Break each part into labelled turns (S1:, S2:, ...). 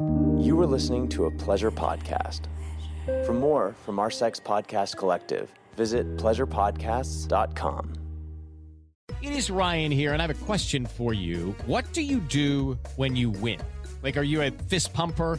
S1: You are listening to a pleasure podcast. For more from our Sex Podcast Collective, visit pleasurepodcasts.com.
S2: It is Ryan here, and I have a question for you. What do you do when you win? Like, are you a fist pumper?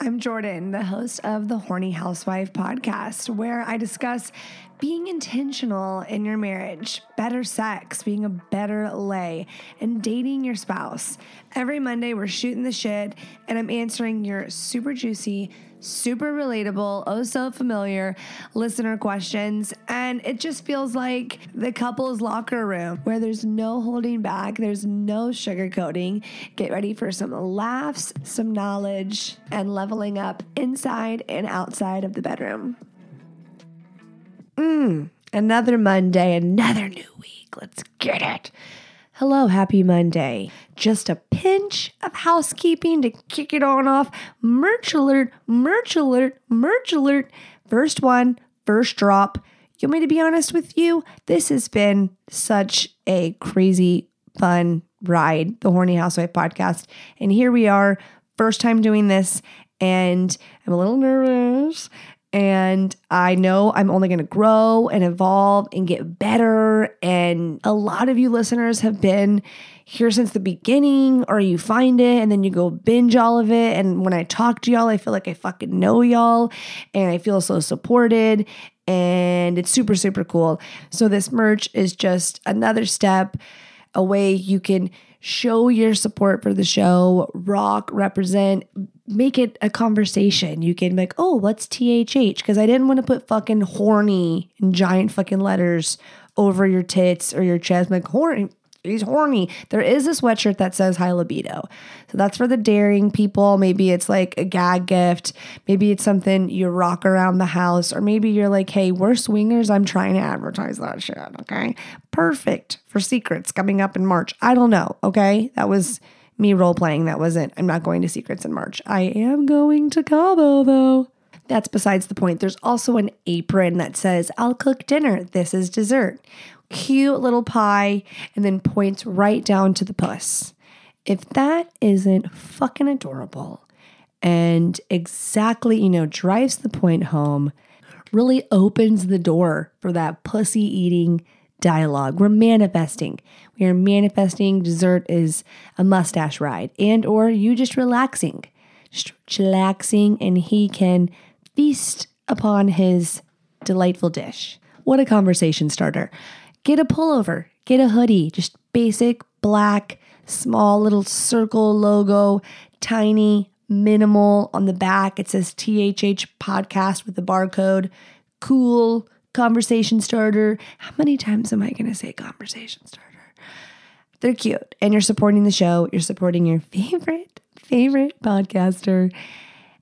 S3: I'm Jordan, the host of the Horny Housewife podcast, where I discuss being intentional in your marriage, better sex, being a better lay, and dating your spouse. Every Monday, we're shooting the shit, and I'm answering your super juicy, super relatable, oh so familiar listener questions. And it just feels like the couple's locker room where there's no holding back, there's no sugarcoating. Get ready for some laughs, some knowledge, and leveling up inside and outside of the bedroom. Mm, another Monday, another new week. Let's get it. Hello, happy Monday. Just a pinch of housekeeping to kick it on off. Merch alert, merch alert, merch alert. First one, first drop. You want me to be honest with you? This has been such a crazy, fun ride, the Horny Housewife podcast. And here we are, first time doing this, and I'm a little nervous. And I know I'm only going to grow and evolve and get better. And a lot of you listeners have been here since the beginning, or you find it and then you go binge all of it. And when I talk to y'all, I feel like I fucking know y'all and I feel so supported. And it's super, super cool. So, this merch is just another step, a way you can show your support for the show, rock, represent, make it a conversation. You can be like, oh, what's THH? Because I didn't want to put fucking horny in giant fucking letters over your tits or your chest. like, horny. He's horny. There is a sweatshirt that says high libido. So that's for the daring people. Maybe it's like a gag gift. Maybe it's something you rock around the house. Or maybe you're like, hey, we're swingers. I'm trying to advertise that shit. Okay. Perfect for secrets coming up in March. I don't know. Okay. That was me role playing. That wasn't, I'm not going to secrets in March. I am going to Cabo though. That's besides the point. There's also an apron that says, I'll cook dinner. This is dessert. Cute little pie, and then points right down to the puss. If that isn't fucking adorable and exactly, you know, drives the point home, really opens the door for that pussy eating dialogue. We're manifesting. We are manifesting dessert is a mustache ride and or you just relaxing. Just chillaxing and he can feast upon his delightful dish. What a conversation starter. Get a pullover, get a hoodie, just basic black, small little circle logo, tiny, minimal on the back. It says THH podcast with the barcode. Cool conversation starter. How many times am I going to say conversation starter? They're cute and you're supporting the show. You're supporting your favorite, favorite podcaster.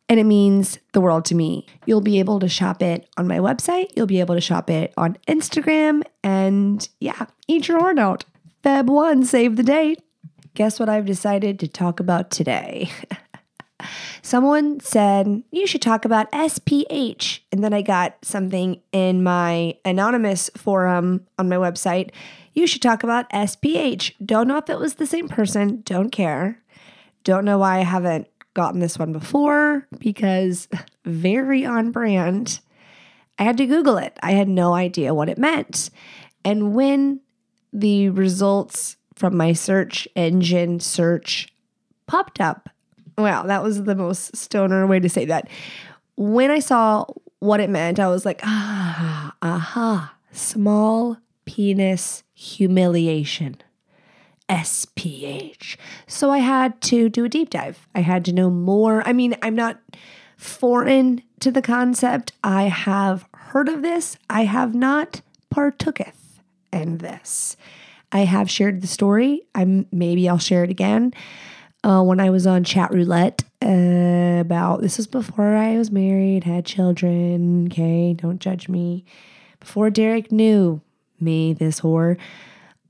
S3: And it means the world to me. You'll be able to shop it on my website. You'll be able to shop it on Instagram. And yeah, eat your heart out. Feb 1, save the date. Guess what I've decided to talk about today? Someone said, you should talk about SPH. And then I got something in my anonymous forum on my website. You should talk about SPH. Don't know if it was the same person. Don't care. Don't know why I haven't gotten this one before because very on brand. I had to Google it. I had no idea what it meant. And when the results from my search engine search popped up, wow, that was the most stoner way to say that. When I saw what it meant. I was like, ah, aha, small penis humiliation. SPH. So I had to do a deep dive. I had to know more. I mean, I'm not foreign to the concept. I have heard of this. I have not partooketh in this. I have shared the story. I'm maybe I'll share it again. Uh, when I was on chat roulette uh, about this was before I was married, had children. Okay, don't judge me. Before Derek knew me, this whore.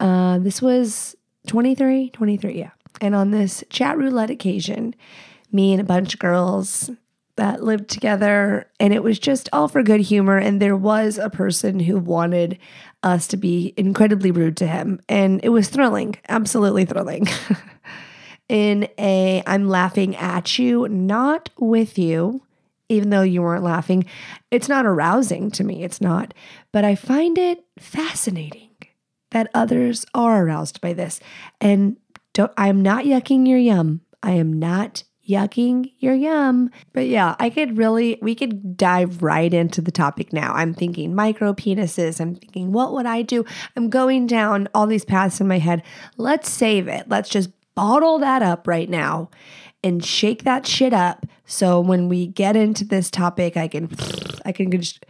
S3: Uh, this was 23, 23, yeah. And on this chat roulette occasion, me and a bunch of girls that lived together, and it was just all for good humor. And there was a person who wanted us to be incredibly rude to him, and it was thrilling, absolutely thrilling. In a, I'm laughing at you, not with you, even though you weren't laughing. It's not arousing to me, it's not, but I find it fascinating that others are aroused by this. And don't, I'm not yucking your yum. I am not yucking your yum. But yeah, I could really, we could dive right into the topic now. I'm thinking micro penises. I'm thinking, what would I do? I'm going down all these paths in my head. Let's save it. Let's just bottle that up right now and shake that shit up. So when we get into this topic, I can, I can just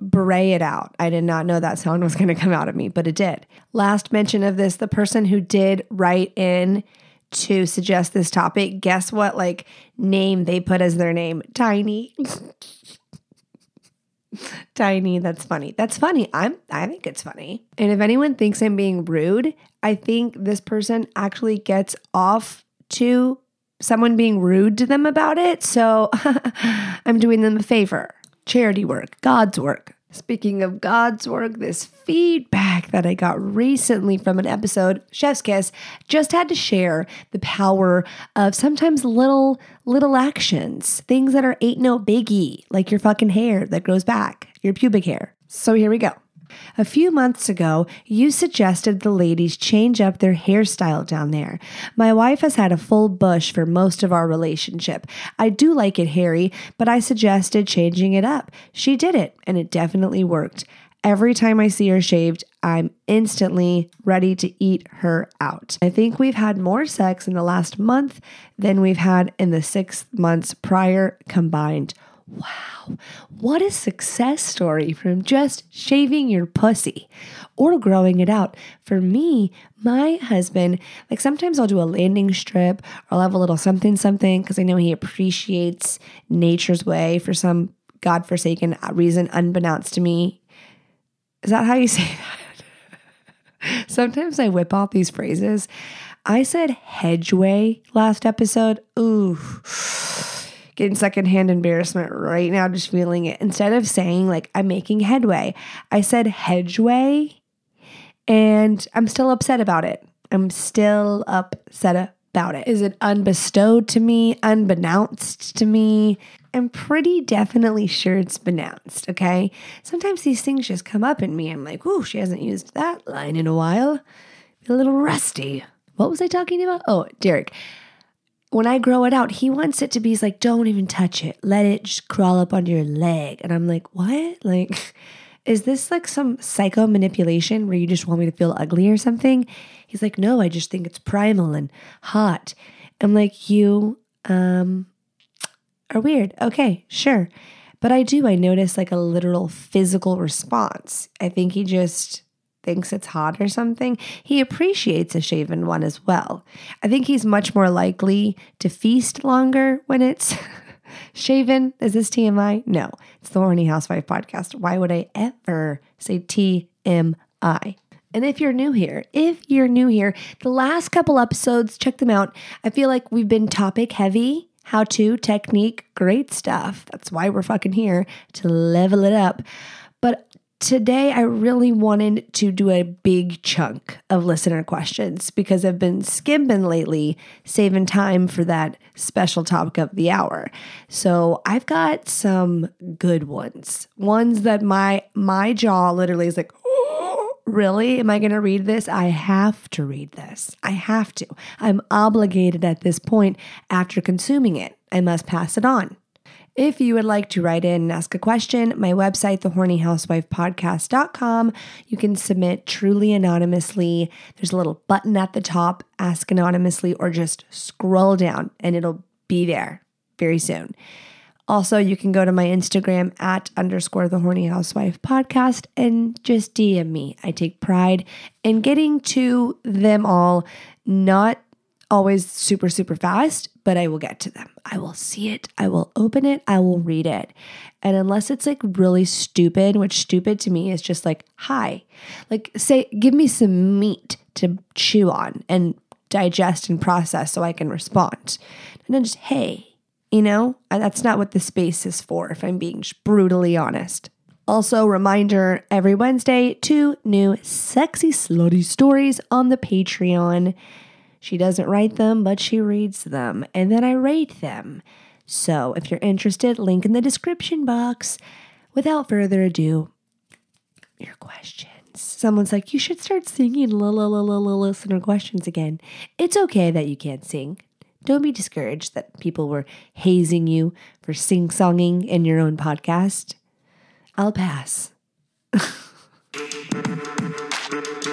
S3: bray it out. I did not know that sound was going to come out of me, but it did. Last mention of this, the person who did write in to suggest this topic, guess what like name they put as their name? Tiny. Tiny, that's funny. That's funny. I'm I think it's funny. And if anyone thinks I'm being rude, I think this person actually gets off to someone being rude to them about it. So I'm doing them a favor. Charity work, God's work. Speaking of God's work, this feedback that I got recently from an episode, Chef's Kiss, just had to share the power of sometimes little, little actions, things that are ain't no biggie, like your fucking hair that grows back, your pubic hair. So here we go. A few months ago, you suggested the ladies change up their hairstyle down there. My wife has had a full bush for most of our relationship. I do like it hairy, but I suggested changing it up. She did it, and it definitely worked. Every time I see her shaved, I'm instantly ready to eat her out. I think we've had more sex in the last month than we've had in the six months prior combined. Wow, what a success story from just shaving your pussy or growing it out. For me, my husband, like sometimes I'll do a landing strip or I'll have a little something something because I know he appreciates nature's way for some godforsaken reason unbeknownst to me. Is that how you say that? sometimes I whip out these phrases. I said hedgeway last episode. Ooh getting secondhand embarrassment right now, just feeling it. Instead of saying, like, I'm making headway, I said hedgeway, and I'm still upset about it. I'm still upset about it. Is it unbestowed to me, unbeknownst to me? I'm pretty definitely sure it's benounced, okay? Sometimes these things just come up in me. I'm like, ooh, she hasn't used that line in a while. A little rusty. What was I talking about? Oh, Derek when I grow it out, he wants it to be he's like, don't even touch it. Let it just crawl up under your leg. And I'm like, what? Like, is this like some psycho manipulation where you just want me to feel ugly or something? He's like, no, I just think it's primal and hot. I'm like, you um are weird. Okay, sure. But I do, I notice like a literal physical response. I think he just thinks it's hot or something, he appreciates a shaven one as well. I think he's much more likely to feast longer when it's shaven. Is this TMI? No, it's the Horny Housewife podcast. Why would I ever say TMI? And if you're new here, if you're new here, the last couple episodes, check them out. I feel like we've been topic heavy how to, technique, great stuff. That's why we're fucking here to level it up. But Today, I really wanted to do a big chunk of listener questions because I've been skimming lately, saving time for that special topic of the hour. So I've got some good ones, ones that my my jaw literally is like, really? Am I going to read this? I have to read this. I have to. I'm obligated at this point after consuming it. I must pass it on. If you would like to write in and ask a question, my website, thehornyhousewifepodcast.com, you can submit truly anonymously. There's a little button at the top, ask anonymously, or just scroll down and it'll be there very soon. Also, you can go to my Instagram at underscore the horny housewife podcast and just DM me. I take pride in getting to them all, not always super, super fast, but I will get to them. I will see it. I will open it. I will read it. And unless it's like really stupid, which stupid to me is just like, hi, like say, give me some meat to chew on and digest and process so I can respond. And then just, hey, you know, that's not what the space is for, if I'm being brutally honest. Also, reminder every Wednesday, two new sexy slutty stories on the Patreon. She doesn't write them, but she reads them, and then I rate them. So if you're interested, link in the description box. Without further ado, your questions. Someone's like, you should start singing la la la la la listener questions again. It's okay that you can't sing. Don't be discouraged that people were hazing you for sing songing in your own podcast. I'll pass.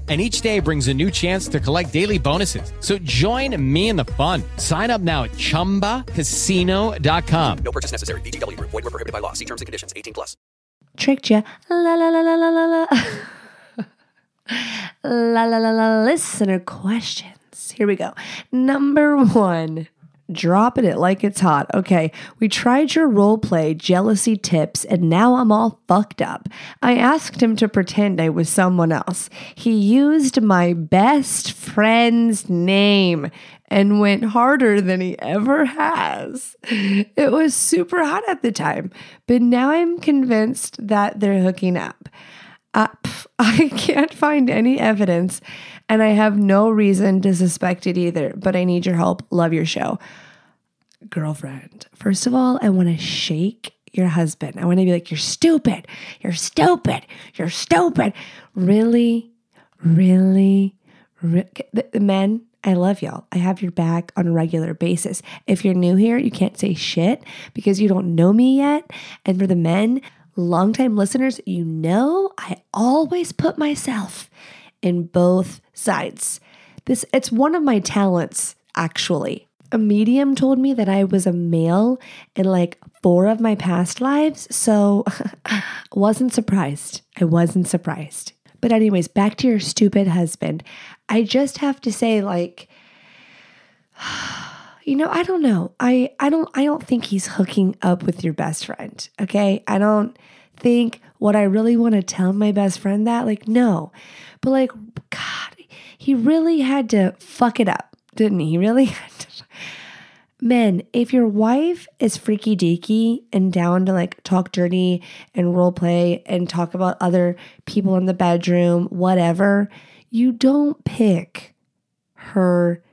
S2: And each day brings a new chance to collect daily bonuses. So join me in the fun. Sign up now at chumbacasino.com.
S4: No purchase necessary. VGW Group. Void where prohibited by law. See terms and conditions. 18 plus.
S3: Tricked ya. La la la la la la la. la la la la listener questions. Here we go. Number one. Dropping it like it's hot. Okay, we tried your role play jealousy tips, and now I'm all fucked up. I asked him to pretend I was someone else. He used my best friend's name and went harder than he ever has. It was super hot at the time, but now I'm convinced that they're hooking up. Uh, pff, I can't find any evidence, and I have no reason to suspect it either, but I need your help. Love your show. Girlfriend, first of all, I want to shake your husband. I want to be like, You're stupid. You're stupid. You're stupid. Really? Really? Re- the, the men, I love y'all. I have your back on a regular basis. If you're new here, you can't say shit because you don't know me yet. And for the men, longtime listeners, you know I always put myself in both sides. This it's one of my talents actually. A medium told me that I was a male in like four of my past lives, so wasn't surprised. I wasn't surprised. But anyways, back to your stupid husband. I just have to say like you know, I don't know. I I don't I don't think he's hooking up with your best friend. Okay? I don't think what I really want to tell my best friend that like no. But like god, he really had to fuck it up, didn't he? He really had to Men, if your wife is freaky deaky and down to like talk dirty and role play and talk about other people in the bedroom, whatever, you don't pick her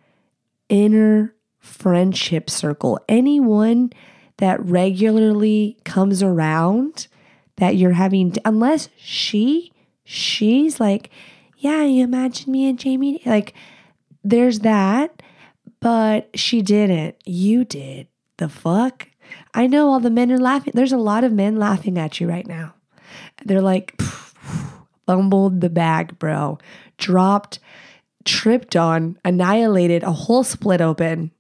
S3: inner friendship circle. Anyone that regularly comes around that you're having, unless she, she's like, yeah, you imagine me and Jamie, like, there's that, but she didn't. You did. The fuck? I know all the men are laughing. There's a lot of men laughing at you right now. They're like, fumbled the bag, bro. Dropped, tripped on, annihilated, a hole split open,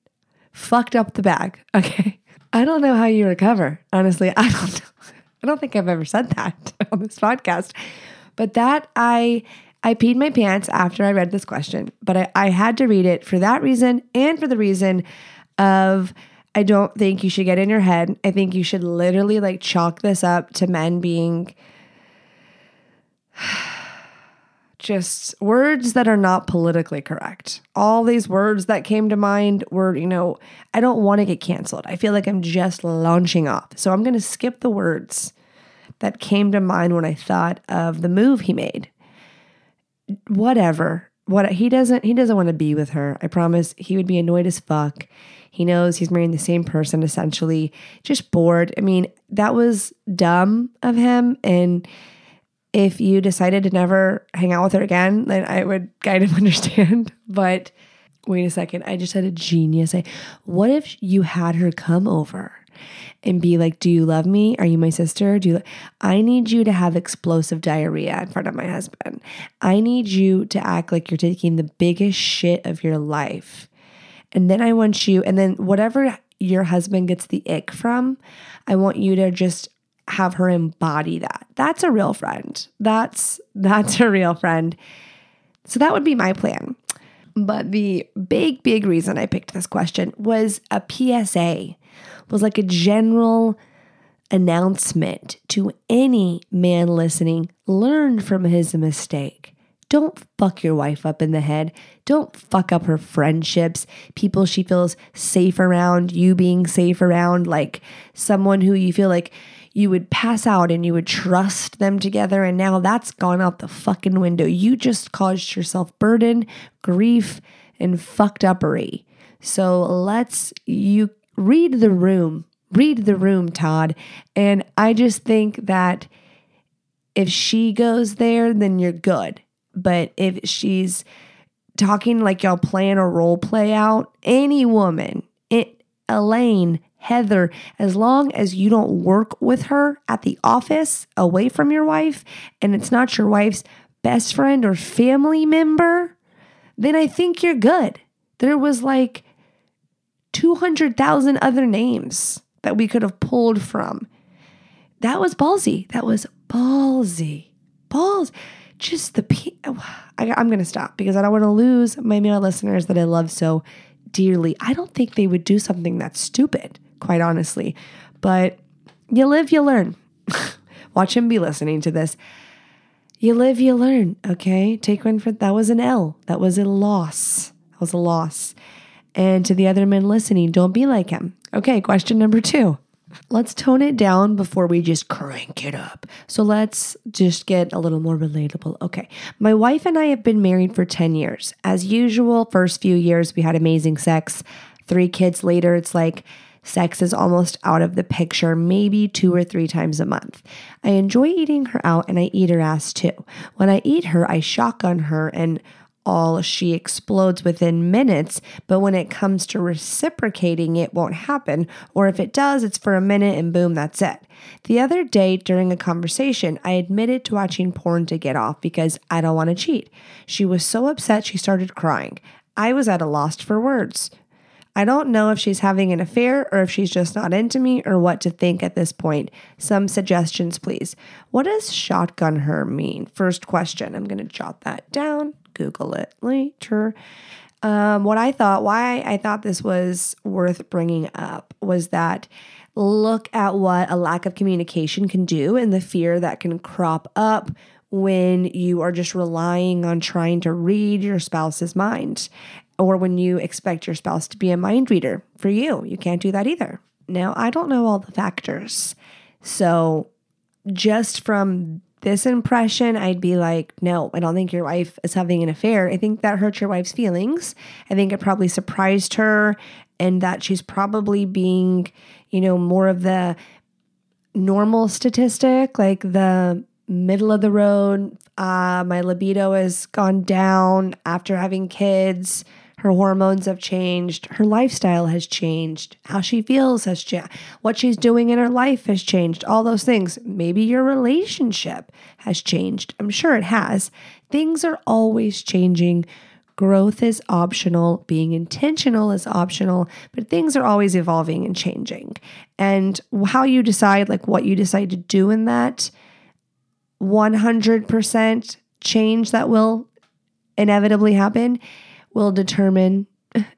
S3: fucked up the bag. Okay. I don't know how you recover. Honestly, I don't know. I don't think I've ever said that on this podcast. But that I I peed my pants after I read this question, but I, I had to read it for that reason and for the reason of I don't think you should get in your head. I think you should literally like chalk this up to men being just words that are not politically correct. All these words that came to mind were, you know, I don't want to get canceled. I feel like I'm just launching off. So I'm going to skip the words that came to mind when I thought of the move he made. Whatever. What he doesn't he doesn't want to be with her. I promise he would be annoyed as fuck. He knows he's marrying the same person essentially. Just bored. I mean, that was dumb of him and if you decided to never hang out with her again, then I would kind of understand. But wait a second, I just had a genius. I, what if you had her come over and be like, "Do you love me? Are you my sister? Do you? I need you to have explosive diarrhea in front of my husband. I need you to act like you're taking the biggest shit of your life, and then I want you, and then whatever." Your husband gets the ick from, I want you to just have her embody that. That's a real friend. That's that's a real friend. So that would be my plan. But the big big reason I picked this question was a PSA. Was like a general announcement to any man listening, learn from his mistake. Don't fuck your wife up in the head. Don't fuck up her friendships, people she feels safe around, you being safe around, like someone who you feel like you would pass out and you would trust them together. And now that's gone out the fucking window. You just caused yourself burden, grief, and fucked uppery. So let's, you read the room, read the room, Todd. And I just think that if she goes there, then you're good. But if she's talking like y'all plan a role play out, any woman, it, Elaine, Heather, as long as you don't work with her at the office away from your wife and it's not your wife's best friend or family member, then I think you're good. There was like 200,000 other names that we could have pulled from. That was ballsy. That was ballsy. Balls. Just the. I, I'm going to stop because I don't want to lose my male listeners that I love so dearly. I don't think they would do something that's stupid quite honestly. But you live, you learn. Watch him be listening to this. You live, you learn. Okay. Take one for that was an L. That was a loss. That was a loss. And to the other men listening, don't be like him. Okay. Question number two. Let's tone it down before we just crank it up. So let's just get a little more relatable. Okay. My wife and I have been married for 10 years. As usual, first few years we had amazing sex. Three kids later, it's like, Sex is almost out of the picture, maybe two or three times a month. I enjoy eating her out and I eat her ass too. When I eat her, I shotgun her and all she explodes within minutes, but when it comes to reciprocating, it won't happen. Or if it does, it's for a minute and boom, that's it. The other day during a conversation, I admitted to watching porn to get off because I don't want to cheat. She was so upset she started crying. I was at a loss for words. I don't know if she's having an affair or if she's just not into me or what to think at this point. Some suggestions, please. What does shotgun her mean? First question. I'm going to jot that down, Google it later. Um, what I thought, why I thought this was worth bringing up was that look at what a lack of communication can do and the fear that can crop up when you are just relying on trying to read your spouse's mind or when you expect your spouse to be a mind reader for you. You can't do that either. Now, I don't know all the factors. So, just from this impression, I'd be like, no, I don't think your wife is having an affair. I think that hurt your wife's feelings. I think it probably surprised her and that she's probably being, you know, more of the normal statistic, like the middle of the road. Uh, my libido has gone down after having kids. Her hormones have changed. Her lifestyle has changed. How she feels has changed. What she's doing in her life has changed. All those things. Maybe your relationship has changed. I'm sure it has. Things are always changing Growth is optional, being intentional is optional, but things are always evolving and changing. And how you decide, like what you decide to do in that 100% change that will inevitably happen will determine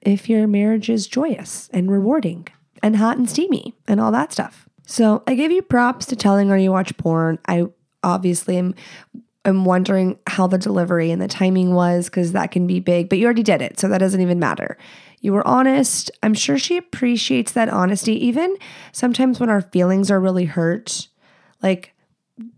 S3: if your marriage is joyous and rewarding and hot and steamy and all that stuff. So I give you props to telling her you watch porn. I obviously am am wondering how the delivery and the timing was because that can be big, but you already did it, so that doesn't even matter. You were honest. I'm sure she appreciates that honesty, even sometimes when our feelings are really hurt. Like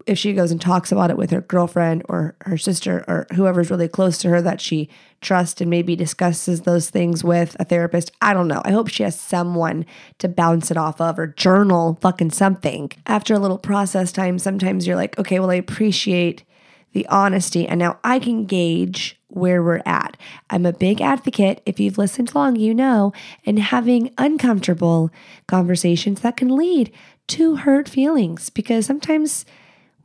S3: if she goes and talks about it with her girlfriend or her sister or whoever's really close to her that she trusts and maybe discusses those things with a therapist. I don't know. I hope she has someone to bounce it off of or journal fucking something. After a little process time, sometimes you're like, okay, well, I appreciate the honesty and now I can gauge where we're at. I'm a big advocate, if you've listened long, you know, in having uncomfortable conversations that can lead to hurt feelings because sometimes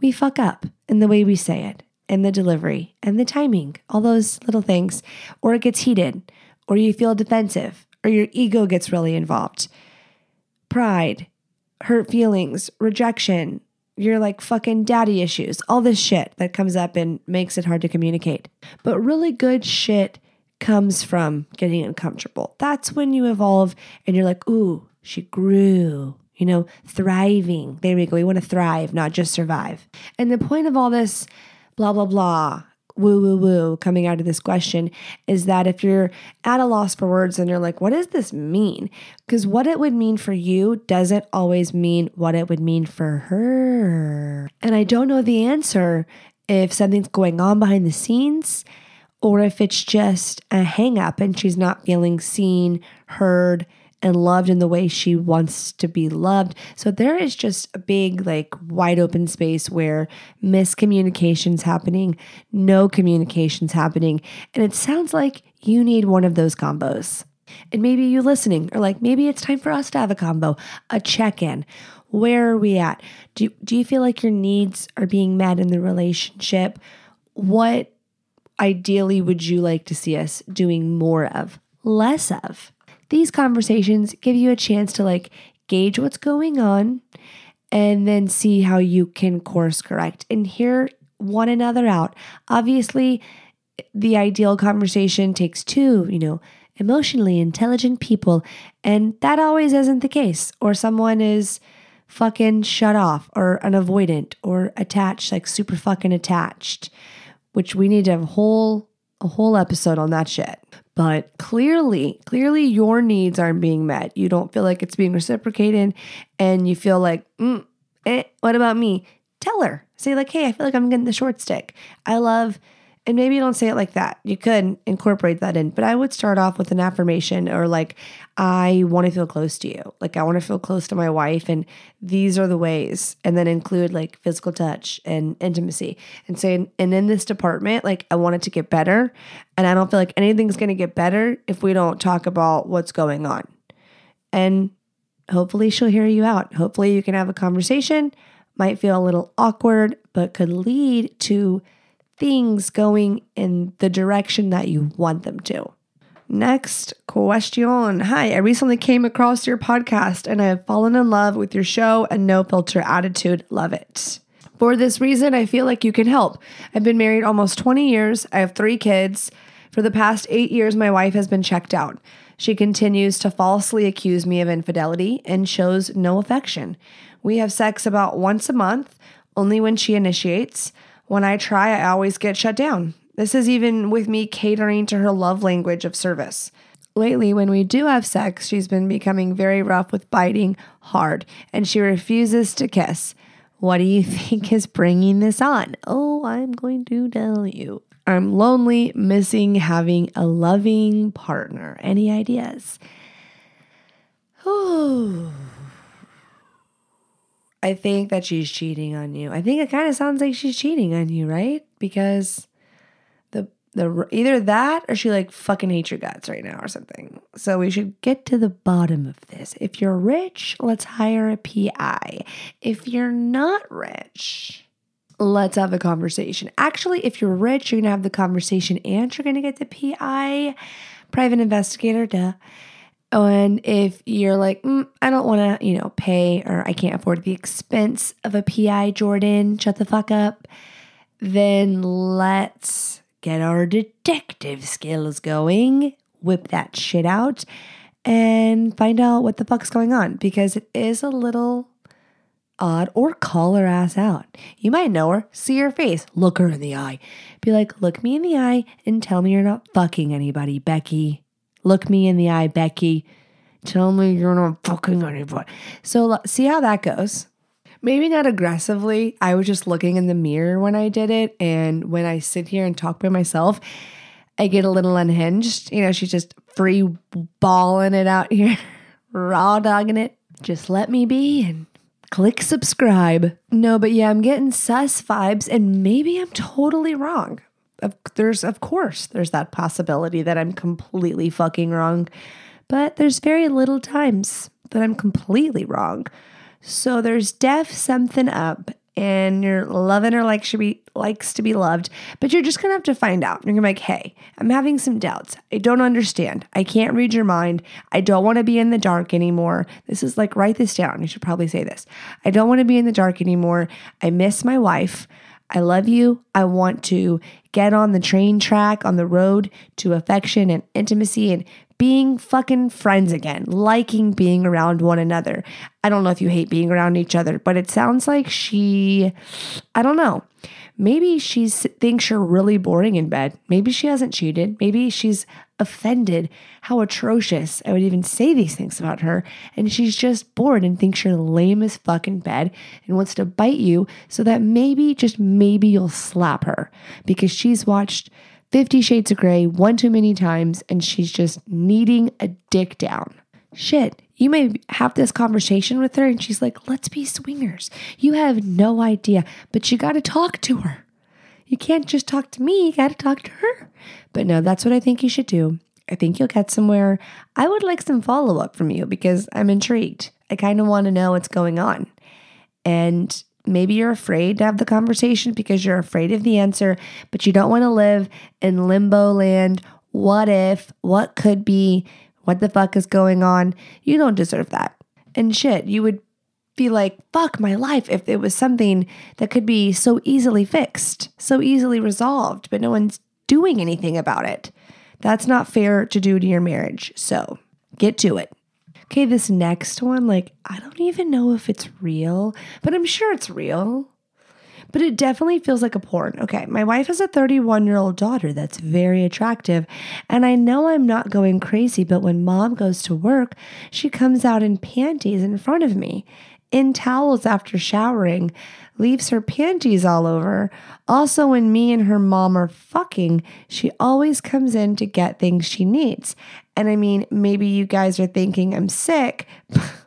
S3: we fuck up in the way we say it, and the delivery, and the timing, all those little things, or it gets heated, or you feel defensive, or your ego gets really involved. Pride, hurt feelings, rejection, you're like fucking daddy issues, all this shit that comes up and makes it hard to communicate. But really good shit comes from getting uncomfortable. That's when you evolve and you're like, ooh, she grew you know, thriving. There we go. We want to thrive, not just survive. And the point of all this blah, blah, blah, woo, woo, woo coming out of this question is that if you're at a loss for words and you're like, what does this mean? Because what it would mean for you doesn't always mean what it would mean for her. And I don't know the answer if something's going on behind the scenes or if it's just a hang up and she's not feeling seen, heard, and loved in the way she wants to be loved. So there is just a big, like, wide open space where miscommunications happening, no communications happening. And it sounds like you need one of those combos. And maybe you listening, or like maybe it's time for us to have a combo, a check in. Where are we at? Do, do you feel like your needs are being met in the relationship? What ideally would you like to see us doing more of, less of? These conversations give you a chance to like gauge what's going on and then see how you can course correct and hear one another out. Obviously, the ideal conversation takes two, you know, emotionally intelligent people, and that always isn't the case. Or someone is fucking shut off or an avoidant or attached, like super fucking attached, which we need to have a whole a whole episode on that shit. But clearly, clearly your needs aren't being met. You don't feel like it's being reciprocated and you feel like, mm, eh, what about me? Tell her. Say, like, hey, I feel like I'm getting the short stick. I love and maybe you don't say it like that. You could incorporate that in, but I would start off with an affirmation or like, I want to feel close to you. Like, I want to feel close to my wife, and these are the ways. And then include like physical touch and intimacy and say, and in this department, like, I want it to get better. And I don't feel like anything's going to get better if we don't talk about what's going on. And hopefully, she'll hear you out. Hopefully, you can have a conversation. Might feel a little awkward, but could lead to things going in the direction that you want them to. Next question. Hi, I recently came across your podcast and I have fallen in love with your show and no filter attitude. Love it. For this reason, I feel like you can help. I've been married almost 20 years. I have three kids. For the past eight years, my wife has been checked out. She continues to falsely accuse me of infidelity and shows no affection. We have sex about once a month, only when she initiates. When I try, I always get shut down. This is even with me catering to her love language of service. Lately, when we do have sex, she's been becoming very rough with biting hard, and she refuses to kiss. What do you think is bringing this on? Oh, I'm going to tell you. I'm lonely, missing having a loving partner. Any ideas? Oh. I think that she's cheating on you. I think it kind of sounds like she's cheating on you, right? Because the the either that or she like fucking hates your guts right now or something. So we should get to the bottom of this. If you're rich, let's hire a PI. If you're not rich, let's have a conversation. Actually, if you're rich, you're gonna have the conversation and you're gonna get the PI, private investigator, duh. And if you're like, mm, I don't wanna, you know, pay or I can't afford the expense of a PI, Jordan, shut the fuck up, then let's get our detective skills going, whip that shit out, and find out what the fuck's going on because it is a little odd or call her ass out. You might know her, see her face, look her in the eye. Be like, look me in the eye and tell me you're not fucking anybody, Becky. Look me in the eye, Becky. Tell me you're not fucking anybody. So see how that goes. Maybe not aggressively. I was just looking in the mirror when I did it. And when I sit here and talk by myself, I get a little unhinged. You know, she's just free balling it out here, raw dogging it. Just let me be and click subscribe. No, but yeah, I'm getting sus vibes, and maybe I'm totally wrong. Of, there's, of course, there's that possibility that I'm completely fucking wrong, but there's very little times that I'm completely wrong. So there's def something up, and you're loving her like she be, likes to be loved, but you're just gonna have to find out. You're gonna be like, hey, I'm having some doubts. I don't understand. I can't read your mind. I don't wanna be in the dark anymore. This is like, write this down. You should probably say this. I don't wanna be in the dark anymore. I miss my wife. I love you. I want to get on the train track on the road to affection and intimacy and being fucking friends again, liking being around one another. I don't know if you hate being around each other, but it sounds like she, I don't know. Maybe she thinks you're really boring in bed. Maybe she hasn't cheated. Maybe she's offended how atrocious I would even say these things about her. And she's just bored and thinks you're lame as fuck in bed and wants to bite you so that maybe, just maybe, you'll slap her because she's watched Fifty Shades of Grey one too many times and she's just needing a dick down. Shit, you may have this conversation with her and she's like, let's be swingers. You have no idea, but you got to talk to her. You can't just talk to me, you got to talk to her. But no, that's what I think you should do. I think you'll get somewhere. I would like some follow up from you because I'm intrigued. I kind of want to know what's going on. And maybe you're afraid to have the conversation because you're afraid of the answer, but you don't want to live in limbo land. What if? What could be? What the fuck is going on? You don't deserve that. And shit, you would be like, fuck my life if it was something that could be so easily fixed, so easily resolved, but no one's doing anything about it. That's not fair to do to your marriage. So get to it. Okay, this next one, like, I don't even know if it's real, but I'm sure it's real. But it definitely feels like a porn. Okay, my wife has a 31 year old daughter that's very attractive. And I know I'm not going crazy, but when mom goes to work, she comes out in panties in front of me, in towels after showering, leaves her panties all over. Also, when me and her mom are fucking, she always comes in to get things she needs. And I mean, maybe you guys are thinking I'm sick,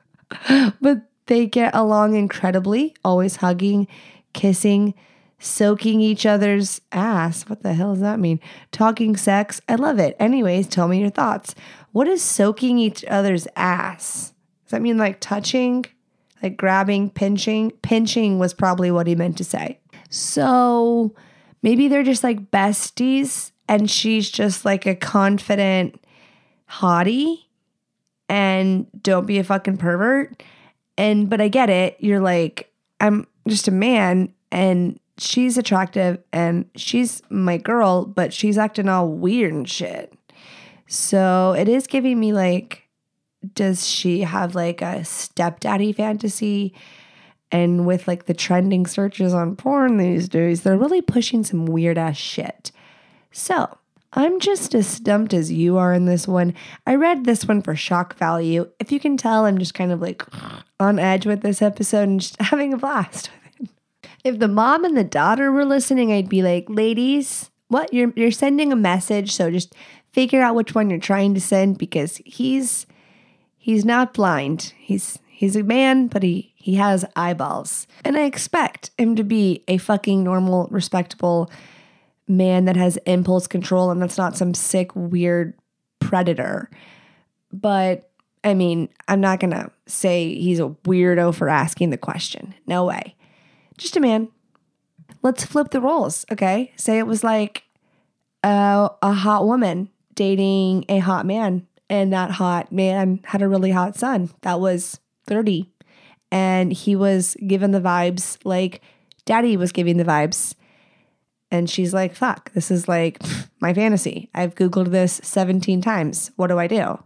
S3: but they get along incredibly, always hugging, kissing, soaking each other's ass. What the hell does that mean? Talking sex. I love it. Anyways, tell me your thoughts. What is soaking each other's ass? Does that mean like touching? Like grabbing, pinching? Pinching was probably what he meant to say. So maybe they're just like besties and she's just like a confident hottie and don't be a fucking pervert. And but I get it. You're like, I'm just a man and she's attractive and she's my girl, but she's acting all weird and shit. So it is giving me like, does she have like a stepdaddy fantasy? And with like the trending searches on porn these days, they're really pushing some weird ass shit. So I'm just as stumped as you are in this one. I read this one for shock value. If you can tell, I'm just kind of like on edge with this episode and just having a blast with it. If the mom and the daughter were listening, I'd be like, ladies, what? You're you're sending a message, so just figure out which one you're trying to send because he's he's not blind. He's he's a man, but he he has eyeballs. And I expect him to be a fucking normal, respectable man that has impulse control and that's not some sick, weird predator. But I mean, I'm not going to say he's a weirdo for asking the question. No way. Just a man. let's flip the roles, okay? Say it was like a, a hot woman dating a hot man, and that hot man had a really hot son that was 30, and he was given the vibes like daddy was giving the vibes. And she's like, fuck, this is like my fantasy. I've Googled this 17 times. What do I do?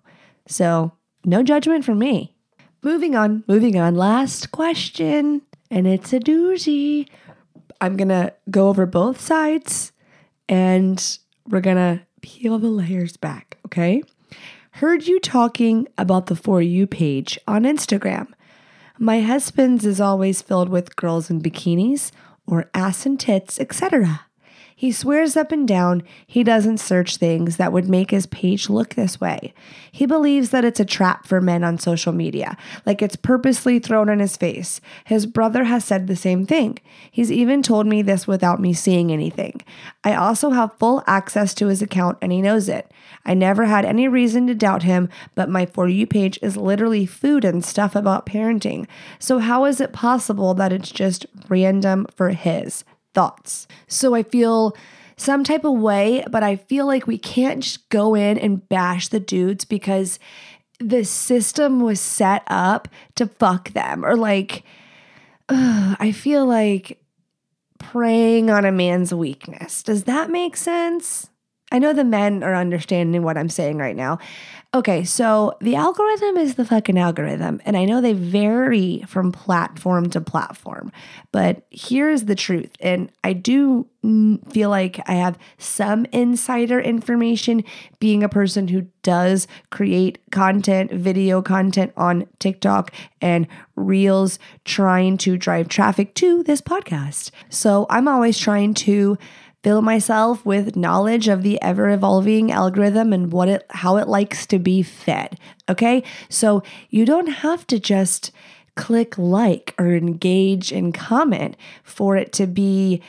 S3: So, no judgment from me. Moving on, moving on. Last question, and it's a doozy. I'm going to go over both sides and we're going to peel the layers back, okay? Heard you talking about the For You page on Instagram. My husband's is always filled with girls in bikinis or ass and tits, etc. He swears up and down he doesn't search things that would make his page look this way. He believes that it's a trap for men on social media, like it's purposely thrown in his face. His brother has said the same thing. He's even told me this without me seeing anything. I also have full access to his account and he knows it. I never had any reason to doubt him, but my For You page is literally food and stuff about parenting. So, how is it possible that it's just random for his? Thoughts. So I feel some type of way, but I feel like we can't just go in and bash the dudes because the system was set up to fuck them or like ugh, I feel like preying on a man's weakness. Does that make sense? I know the men are understanding what I'm saying right now. Okay, so the algorithm is the fucking algorithm, and I know they vary from platform to platform, but here's the truth. And I do feel like I have some insider information being a person who does create content, video content on TikTok and Reels, trying to drive traffic to this podcast. So I'm always trying to fill myself with knowledge of the ever evolving algorithm and what it how it likes to be fed. Okay? So you don't have to just click like or engage and comment for it to be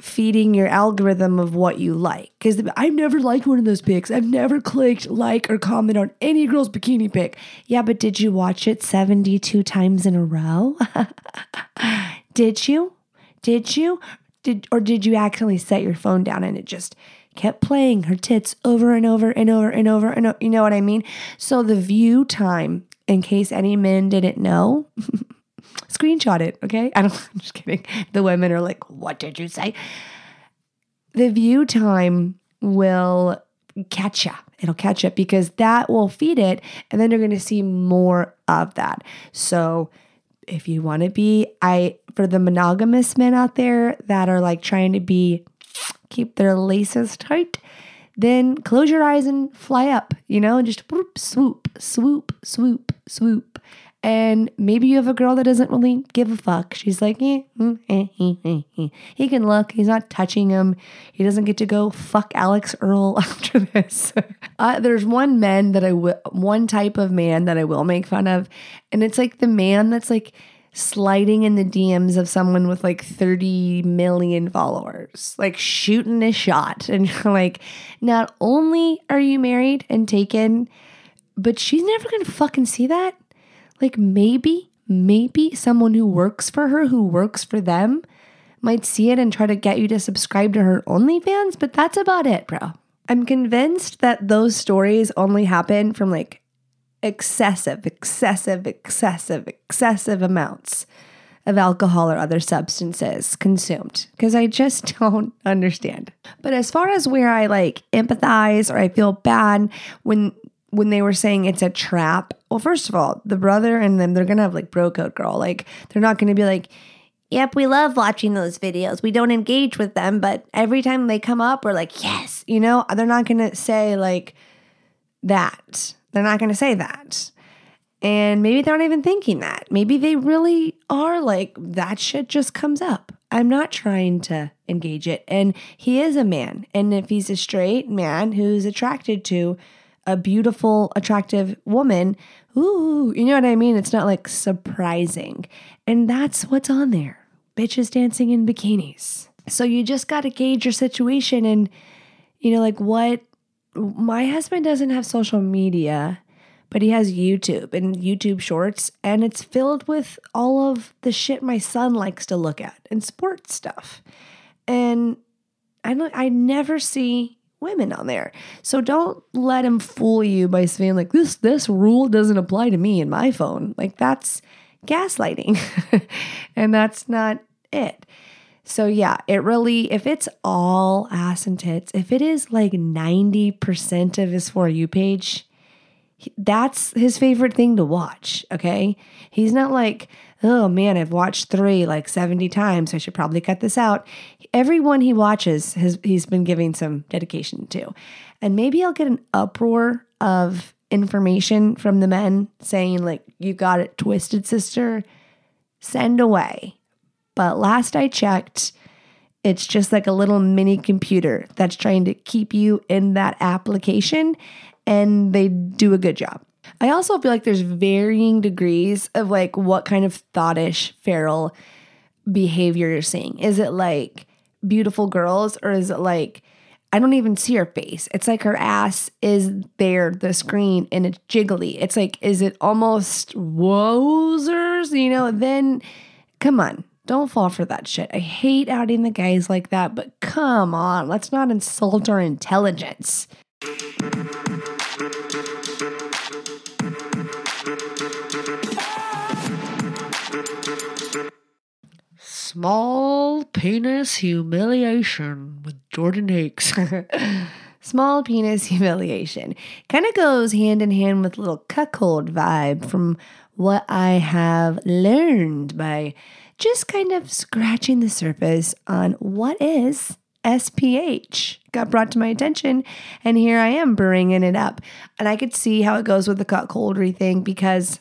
S3: feeding your algorithm of what you like. Because I've never liked one of those pics. I've never clicked like or comment on any girl's bikini pic. Yeah, but did you watch it 72 times in a row? did you? Did you? Did or did you accidentally set your phone down and it just kept playing her tits over and over and over and over and you know what I mean? So the view time, in case any men didn't know, screenshot it, okay? I don't I'm just kidding. The women are like, "What did you say?" The view time will catch you. It'll catch it because that will feed it and then you're going to see more of that. So if you want to be I for the monogamous men out there that are like trying to be keep their laces tight, then close your eyes and fly up, you know, just whoop, swoop, swoop, swoop, swoop. And maybe you have a girl that doesn't really give a fuck. She's like, eh, mm, eh, eh, eh, eh. he can look. He's not touching him. He doesn't get to go fuck Alix Earle after this. uh, there's one man that I will, one type of man that I will make fun of, and it's like the man that's like sliding in the DMs of someone with like 30 million followers, like shooting a shot, and you're like, not only are you married and taken, but she's never gonna fucking see that. Like maybe, maybe someone who works for her, who works for them, might see it and try to get you to subscribe to her OnlyFans, but that's about it, bro. I'm convinced that those stories only happen from like excessive, excessive, excessive, excessive amounts of alcohol or other substances consumed because I just don't understand. But as far as where I like empathize or I feel bad when when they were saying it's a trap. Well, first of all, the brother and them, they're going to have like bro code girl. Like, they're not going to be like, yep, we love watching those videos. We don't engage with them, but every time they come up, we're like, yes, you know, they're not going to say like that. They're not going to say that. And maybe they're not even thinking that. Maybe they really are like, that shit just comes up. I'm not trying to engage it. And he is a man. And if he's a straight man who's attracted to a beautiful, attractive woman, ooh, you know what I mean? It's not like surprising. And that's what's on there bitches dancing in bikinis. So you just got to gauge your situation and, you know, like what my husband doesn't have social media, but he has YouTube and YouTube shorts, and it's filled with all of the shit my son likes to look at and sports stuff. And I don't, I never see women on there. So don't let him fool you by saying like this this rule doesn't apply to me in my phone. Like that's gaslighting. and that's not it. So yeah, it really if it's all ass and tits, if it is like 90% of his for you page, that's his favorite thing to watch, okay? He's not like, "Oh man, I've watched 3 like 70 times. I should probably cut this out." Everyone he watches has he's been giving some dedication to. And maybe I'll get an uproar of information from the men saying like, "You got it twisted, sister." Send away. But last I checked, it's just like a little mini computer that's trying to keep you in that application, and they do a good job. I also feel like there's varying degrees of like what kind of thoughtish feral behavior you're seeing. Is it like beautiful girls, or is it like I don't even see her face. It's like her ass is there, the screen, and it's jiggly. It's like, is it almost wozers? You know, then come on. Don't fall for that shit. I hate outing the guys like that, but come on, let's not insult our intelligence. Small penis humiliation with Jordan Hakes. Small penis humiliation kind of goes hand in hand with little cuckold vibe from what I have learned by just kind of scratching the surface on what is SPH. Got brought to my attention, and here I am bringing it up. And I could see how it goes with the cuckoldry thing because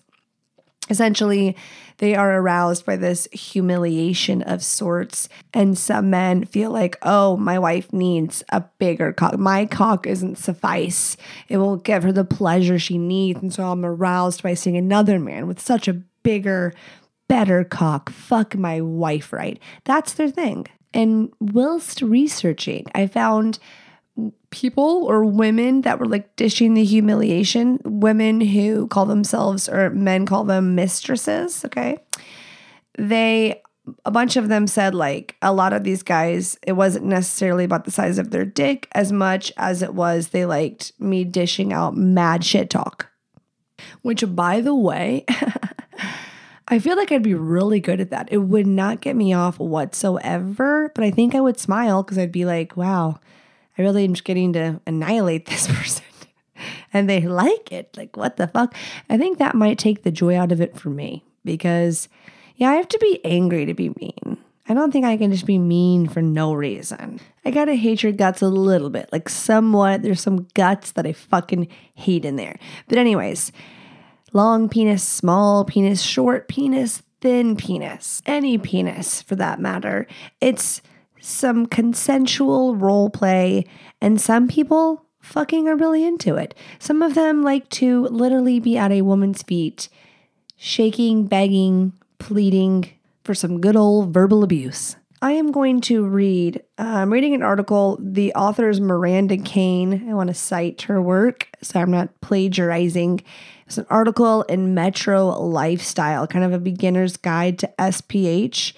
S3: essentially they are aroused by this humiliation of sorts. And some men feel like oh my wife needs a bigger cock. My cock isn't suffice. It won't give her the pleasure she needs. And so i'm aroused by seeing another man with such a bigger better cock. Fuck my wife right. That's their thing. And whilst researching i found people or women that were like dishing the humiliation, women who call themselves or men call them mistresses, okay? They a bunch of them said like a lot of these guys it wasn't necessarily about the size of their dick as much as it was they liked me dishing out mad shit talk. Which by the way, I feel like I'd be really good at that. It would not get me off whatsoever, but I think I would smile because I'd be like, wow, I really am just getting to annihilate this person. and they like it. Like, what the fuck? I think that might take the joy out of it for me because, yeah, I have to be angry to be mean. I don't think I can just be mean for no reason. I gotta hate your guts a little bit, like somewhat. There's some guts that I fucking hate in there. But, anyways, long penis, small penis, short penis, thin penis, any penis for that matter. It's some consensual role play, and some people fucking are really into it. Some of them like to literally be at a woman's feet, shaking, begging, pleading for some good old verbal abuse. I am going to read, uh, I'm reading an article. The author is Miranda Kane. I want to cite her work, so I'm not plagiarizing. It's an article in Metro Lifestyle, kind of a beginner's guide to SPH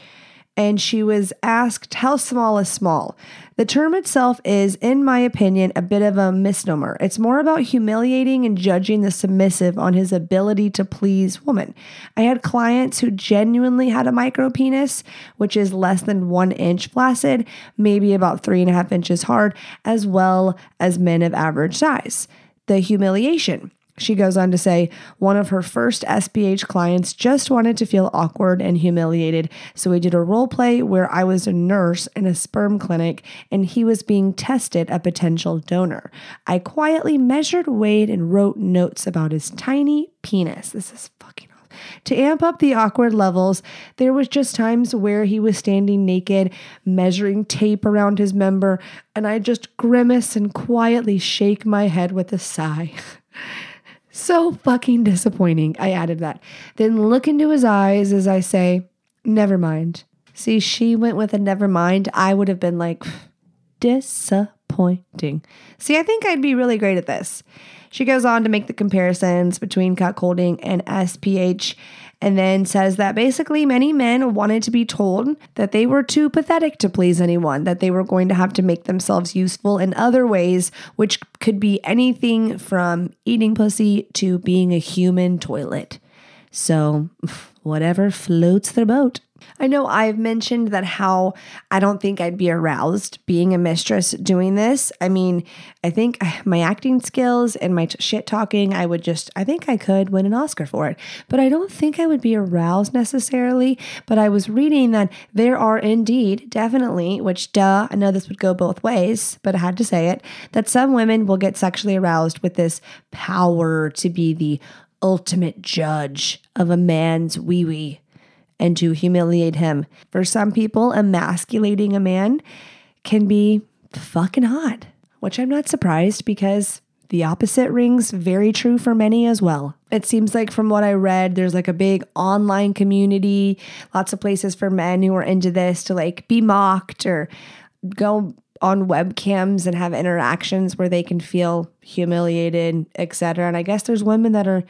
S3: and she was asked, How small is small? The term itself is, in my opinion, a bit of a misnomer. It's more about humiliating and judging the submissive on his ability to please women. I had clients who genuinely had a micro penis, which is less than one inch flaccid, maybe about three and a half inches hard, as well as men of average size. The humiliation. She goes on to say, one of her first SPH clients just wanted to feel awkward and humiliated, so we did a role play where I was a nurse in a sperm clinic and he was being tested a potential donor. I quietly measured, weighed, and wrote notes about his tiny penis. This is fucking. To amp up the awkward levels, there was just times where he was standing naked, measuring tape around his member, and I just grimace and quietly shake my head with a sigh. So fucking disappointing. I added that. Then look into his eyes as I say, never mind. See, she went with a never mind. I would have been like, disappointing. See, I think I'd be really great at this. She goes on to make the comparisons between cuckolding and SPH and then says that basically many men wanted to be told that they were too pathetic to please anyone, that they were going to have to make themselves useful in other ways, which could be anything from eating pussy to being a human toilet. So, whatever floats their boat. I know I've mentioned that how I don't think I'd be aroused being a mistress doing this. I mean, I think my acting skills and my t- shit talking, I would just, I think I could win an Oscar for it. But I don't think I would be aroused necessarily. But I was reading that there are indeed, definitely, which duh, I know this would go both ways, but I had to say it, that some women will get sexually aroused with this power to be the ultimate judge of a man's wee wee and to humiliate him. For some people, emasculating a man can be fucking hot, which I'm not surprised because the opposite rings very true for many as well. It seems like from what I read, there's like a big online community, lots of places for men who are into this to like be mocked or go on webcams and have interactions where they can feel humiliated, etc. And I guess there's women that are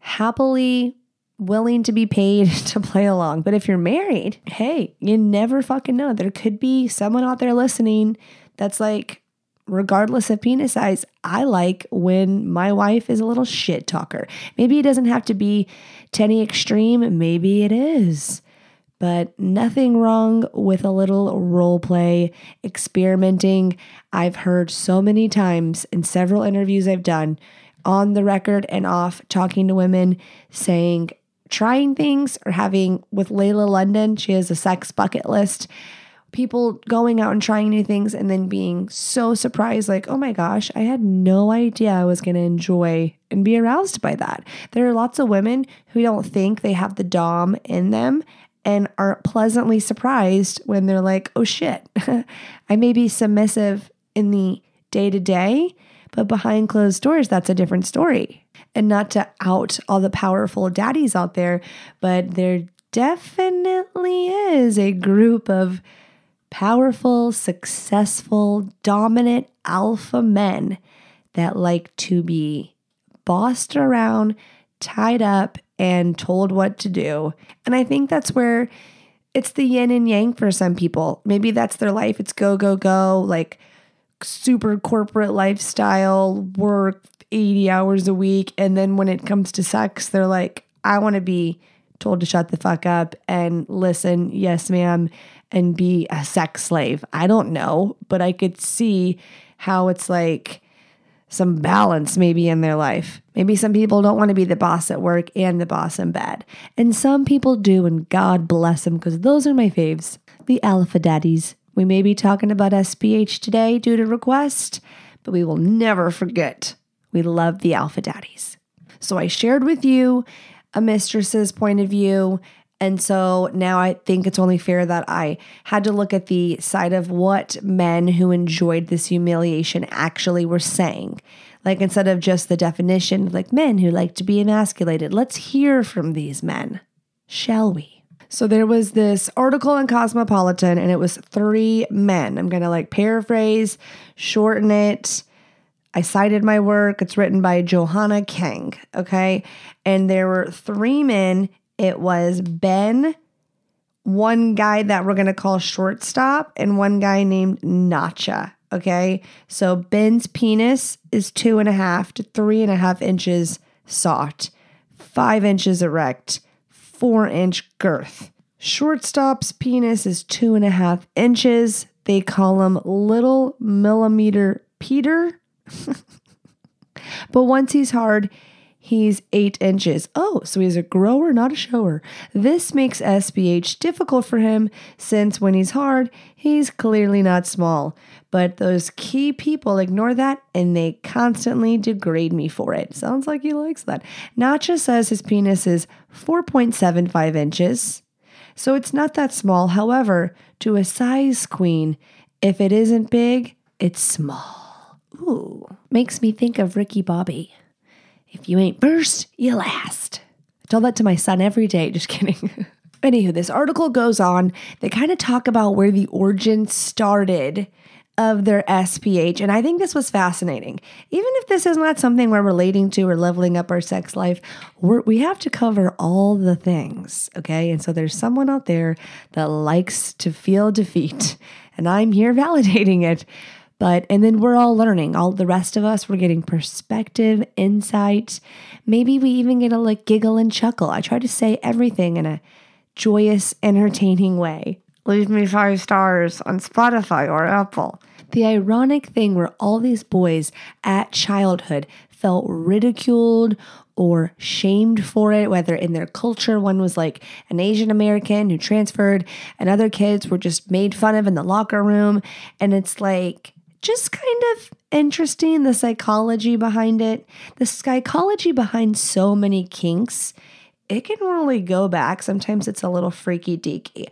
S3: happily willing to be paid to play along. But if you're married, hey, you never fucking know. There could be someone out there listening that's like, regardless of penis size, I like when my wife is a little shit talker. Maybe it doesn't have to be to any extreme, maybe it is. But nothing wrong with a little role play, experimenting. I've heard so many times in several interviews I've done on the record and off talking to women saying, trying things or having with Layla London, she has a sex bucket list. People going out and trying new things and then being so surprised, like, oh my gosh, I had no idea I was going to enjoy and be aroused by that. There are lots of women who don't think they have the Dom in them and are pleasantly surprised when they're like, oh shit, I may be submissive in the day to day, but behind closed doors, that's a different story. And not to out all the powerful daddies out there, but there definitely is a group of powerful, successful, dominant alpha men that like to be bossed around, tied up, and told what to do. And I think that's where it's the yin and yang for some people. Maybe that's their life. It's go, go, go, like super corporate lifestyle, work 80 hours a week. And then when it comes to sex, they're like, I want to be told to shut the fuck up and listen, yes, ma'am, and be a sex slave. I don't know, but I could see how it's like some balance maybe in their life. Maybe some people don't want to be the boss at work and the boss in bed. And some people do, and God bless them because those are my faves the alpha daddies. We may be talking about SPH today due to request, but we will never forget we love the alpha daddies. So I shared with you a mistress's point of view. And so now I think it's only fair that I had to look at the side of what men who enjoyed this humiliation actually were saying. Like instead of just the definition, like men who like to be emasculated, let's hear from these men, shall we? So there was this article in Cosmopolitan, and it was three men. I'm going to like paraphrase, shorten it. I cited my work. It's written by Johanna Kang. Okay. And there were three men. It was Ben, one guy that we're going to call shortstop, and one guy named Nacha. Okay. So Ben's penis is two and a half to three and a half inches soft, five inches erect, four inch girth. Shortstop's penis is two and a half inches. They call him Little Millimeter Peter but once he's hard, he's eight inches. Oh, so he's a grower, not a shower. This makes SPH difficult for him since when he's hard, he's clearly not small. But those key people ignore that and they constantly degrade me for it. Sounds like he likes that. Nacha says his penis is 4.75 inches. So it's not that small. However, to a size queen, if it isn't big, it's small. Ooh, makes me think of Ricky Bobby. If you ain't first, you last. I tell that to my son every day. Just kidding. Anywho, this article goes on. They kind of talk about where the origin started of their SPH. And I think this was fascinating. Even if this is not something we're relating to or leveling up our sex life, we have to cover all the things. Okay. And so there's someone out there that likes to feel defeat. And I'm here validating it. But, and then we're all learning. All the rest of us, we're getting perspective, insight. Maybe we even get a like giggle and chuckle. I try to say everything in a joyous, entertaining way. Leave me five stars on Spotify or Apple. The ironic thing where all these boys at childhood felt ridiculed or shamed for it, whether in their culture, one was like an Asian American who transferred, and other kids were just made fun of in the locker room. And it's like, just kind of interesting the psychology behind it. The psychology behind so many kinks it can really go back. Sometimes it's a little freaky deaky.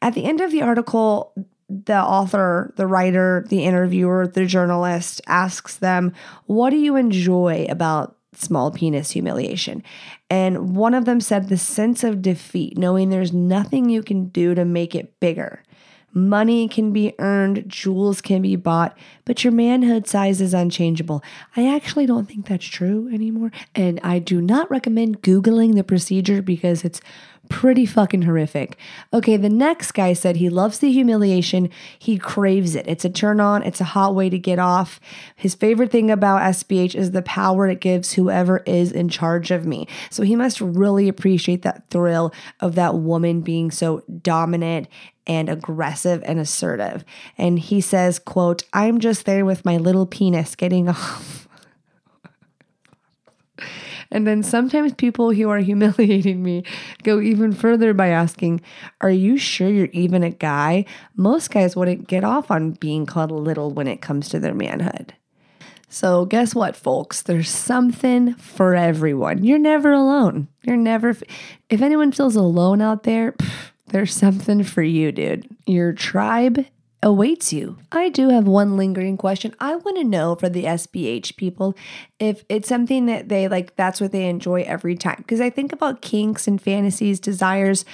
S3: At the end of the article, the author, the writer, the interviewer, the journalist asks them, What do you enjoy about small penis humiliation? And one of them said, The sense of defeat, knowing there's nothing you can do to make it bigger. Money can be earned, jewels can be bought, but your manhood size is unchangeable. I actually don't think that's true anymore. And I do not recommend Googling the procedure because it's pretty fucking horrific. Okay, the next guy said he loves the humiliation. He craves it. It's a turn on, it's a hot way to get off. His favorite thing about SPH is the power it gives whoever is in charge of me. So he must really appreciate that thrill of that woman being so dominant and aggressive and assertive. And he says, quote, I'm just there with my little penis getting off. And then sometimes people who are humiliating me go even further by asking, Are you sure you're even a guy? Most guys wouldn't get off on being called little when it comes to their manhood. So, guess what, folks? There's something for everyone. You're never alone. You're never, if anyone feels alone out there, pff, there's something for you, dude. Your tribe awaits you. I do have one lingering question. I want to know for the SPH people if it's something that they like, that's what they enjoy every time. Because I think about kinks and fantasies, desires.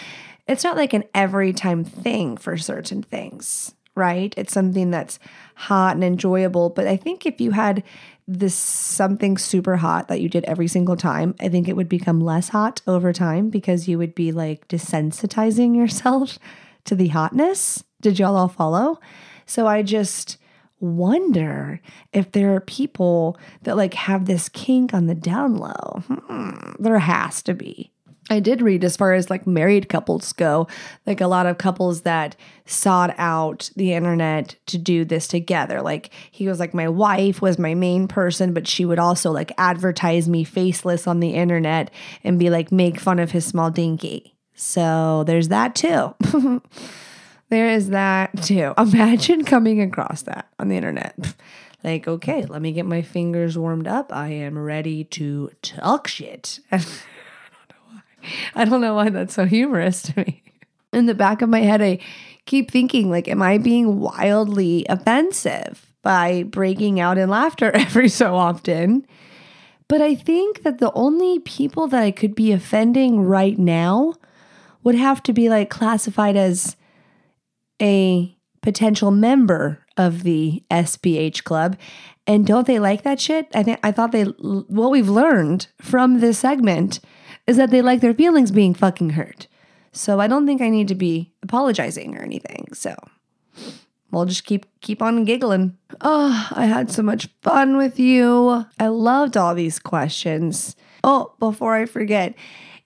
S3: It's not like an every time thing for certain things, right? It's something that's hot and enjoyable. But I think if you had this something super hot that you did every single time, I think it would become less hot over time because you would be like desensitizing yourself to the hotness. Did y'all all follow? So I just wonder if there are people that like have this kink on the down low. Hmm, there has to be. I did read as far as like married couples go, like a lot of couples that sought out the internet to do this together. Like he was like, my wife was my main person, but she would also like advertise me faceless on the internet and be like, make fun of his small dinky. So there's that too. there is that too. Imagine coming across that on the internet. Like, okay, let me get my fingers warmed up. I am ready to talk shit. I don't know why I don't know why that's so humorous to me. In the back of my head, I keep thinking, like, am I being wildly offensive by breaking out in laughter every so often? But I think that the only people that I could be offending right now would have to be like classified as a potential member of the SPH club. And don't they like that shit? I think I thought they what we've learned from this segment is that they like their feelings being fucking hurt. So I don't think I need to be apologizing or anything. So we'll just keep keep on giggling. Oh, I had so much fun with you. I loved all these questions. Oh, before I forget,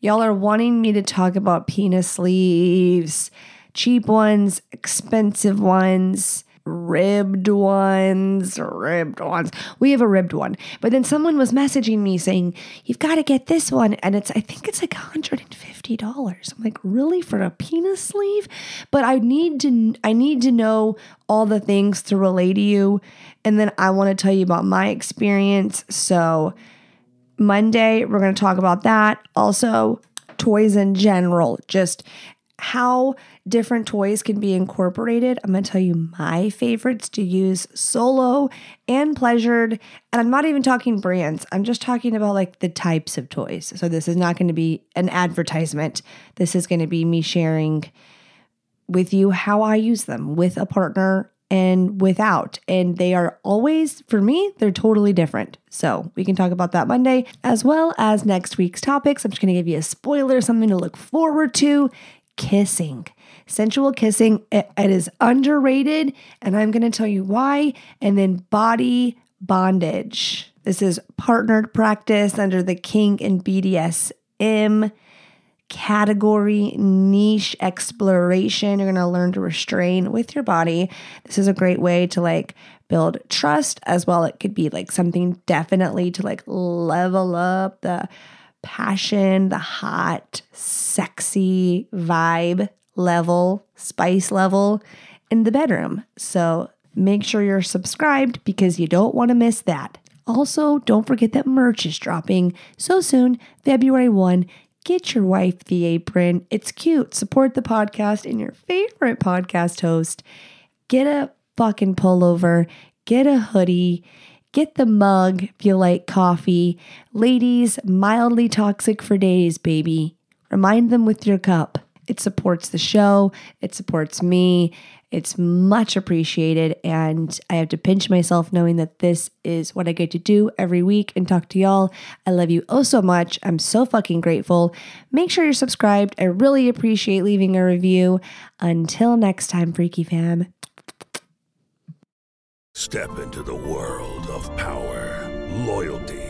S3: y'all are wanting me to talk about penis sleeves, cheap ones, expensive ones ribbed ones, ribbed ones. We have a ribbed one. But then someone was messaging me saying, You've got to get this one. And it's, I think it's like $150. I'm like, Really? For a penis sleeve? But I need to, I need to know all the things to relay to you. And then I want to tell you about my experience. So Monday, we're going to talk about that. Also, toys in general, just how different toys can be incorporated. I'm going to tell you my favorites to use solo and pleasured. And I'm not even talking brands, I'm just talking about like the types of toys. So this is not going to be an advertisement. This is going to be me sharing with you how I use them with a partner and without. And they are always, for me, they're totally different. So we can talk about that Monday as well as next week's topics. I'm just going to give you a spoiler, something to look forward to kissing. Sensual kissing, it, it is underrated, and I'm going to tell you why. And then body bondage. This is partnered practice under the kink and BDSM category niche exploration. You're going to learn to restrain with your body. This is a great way to like build trust as well. It could be like something definitely to like level up the passion, the hot, sexy vibe level, spice level in the bedroom. So make sure you're subscribed because you don't want to miss that. Also, don't forget that merch is dropping so soon, February 1. Get your wife the apron. It's cute. Support the podcast and your favorite podcast host. Get a fucking pullover, get a hoodie, get the mug if you like coffee. Ladies, mildly toxic for days, baby. Remind them with your cup. It supports the show, it supports me. It's much appreciated. And I have to pinch myself knowing that this is what I get to do every week and talk to y'all. I love you oh so much. I'm so fucking grateful. Make sure you're subscribed. I really appreciate leaving a review. Until next time, Freaky Fam.
S5: Step into the world of power, loyalty,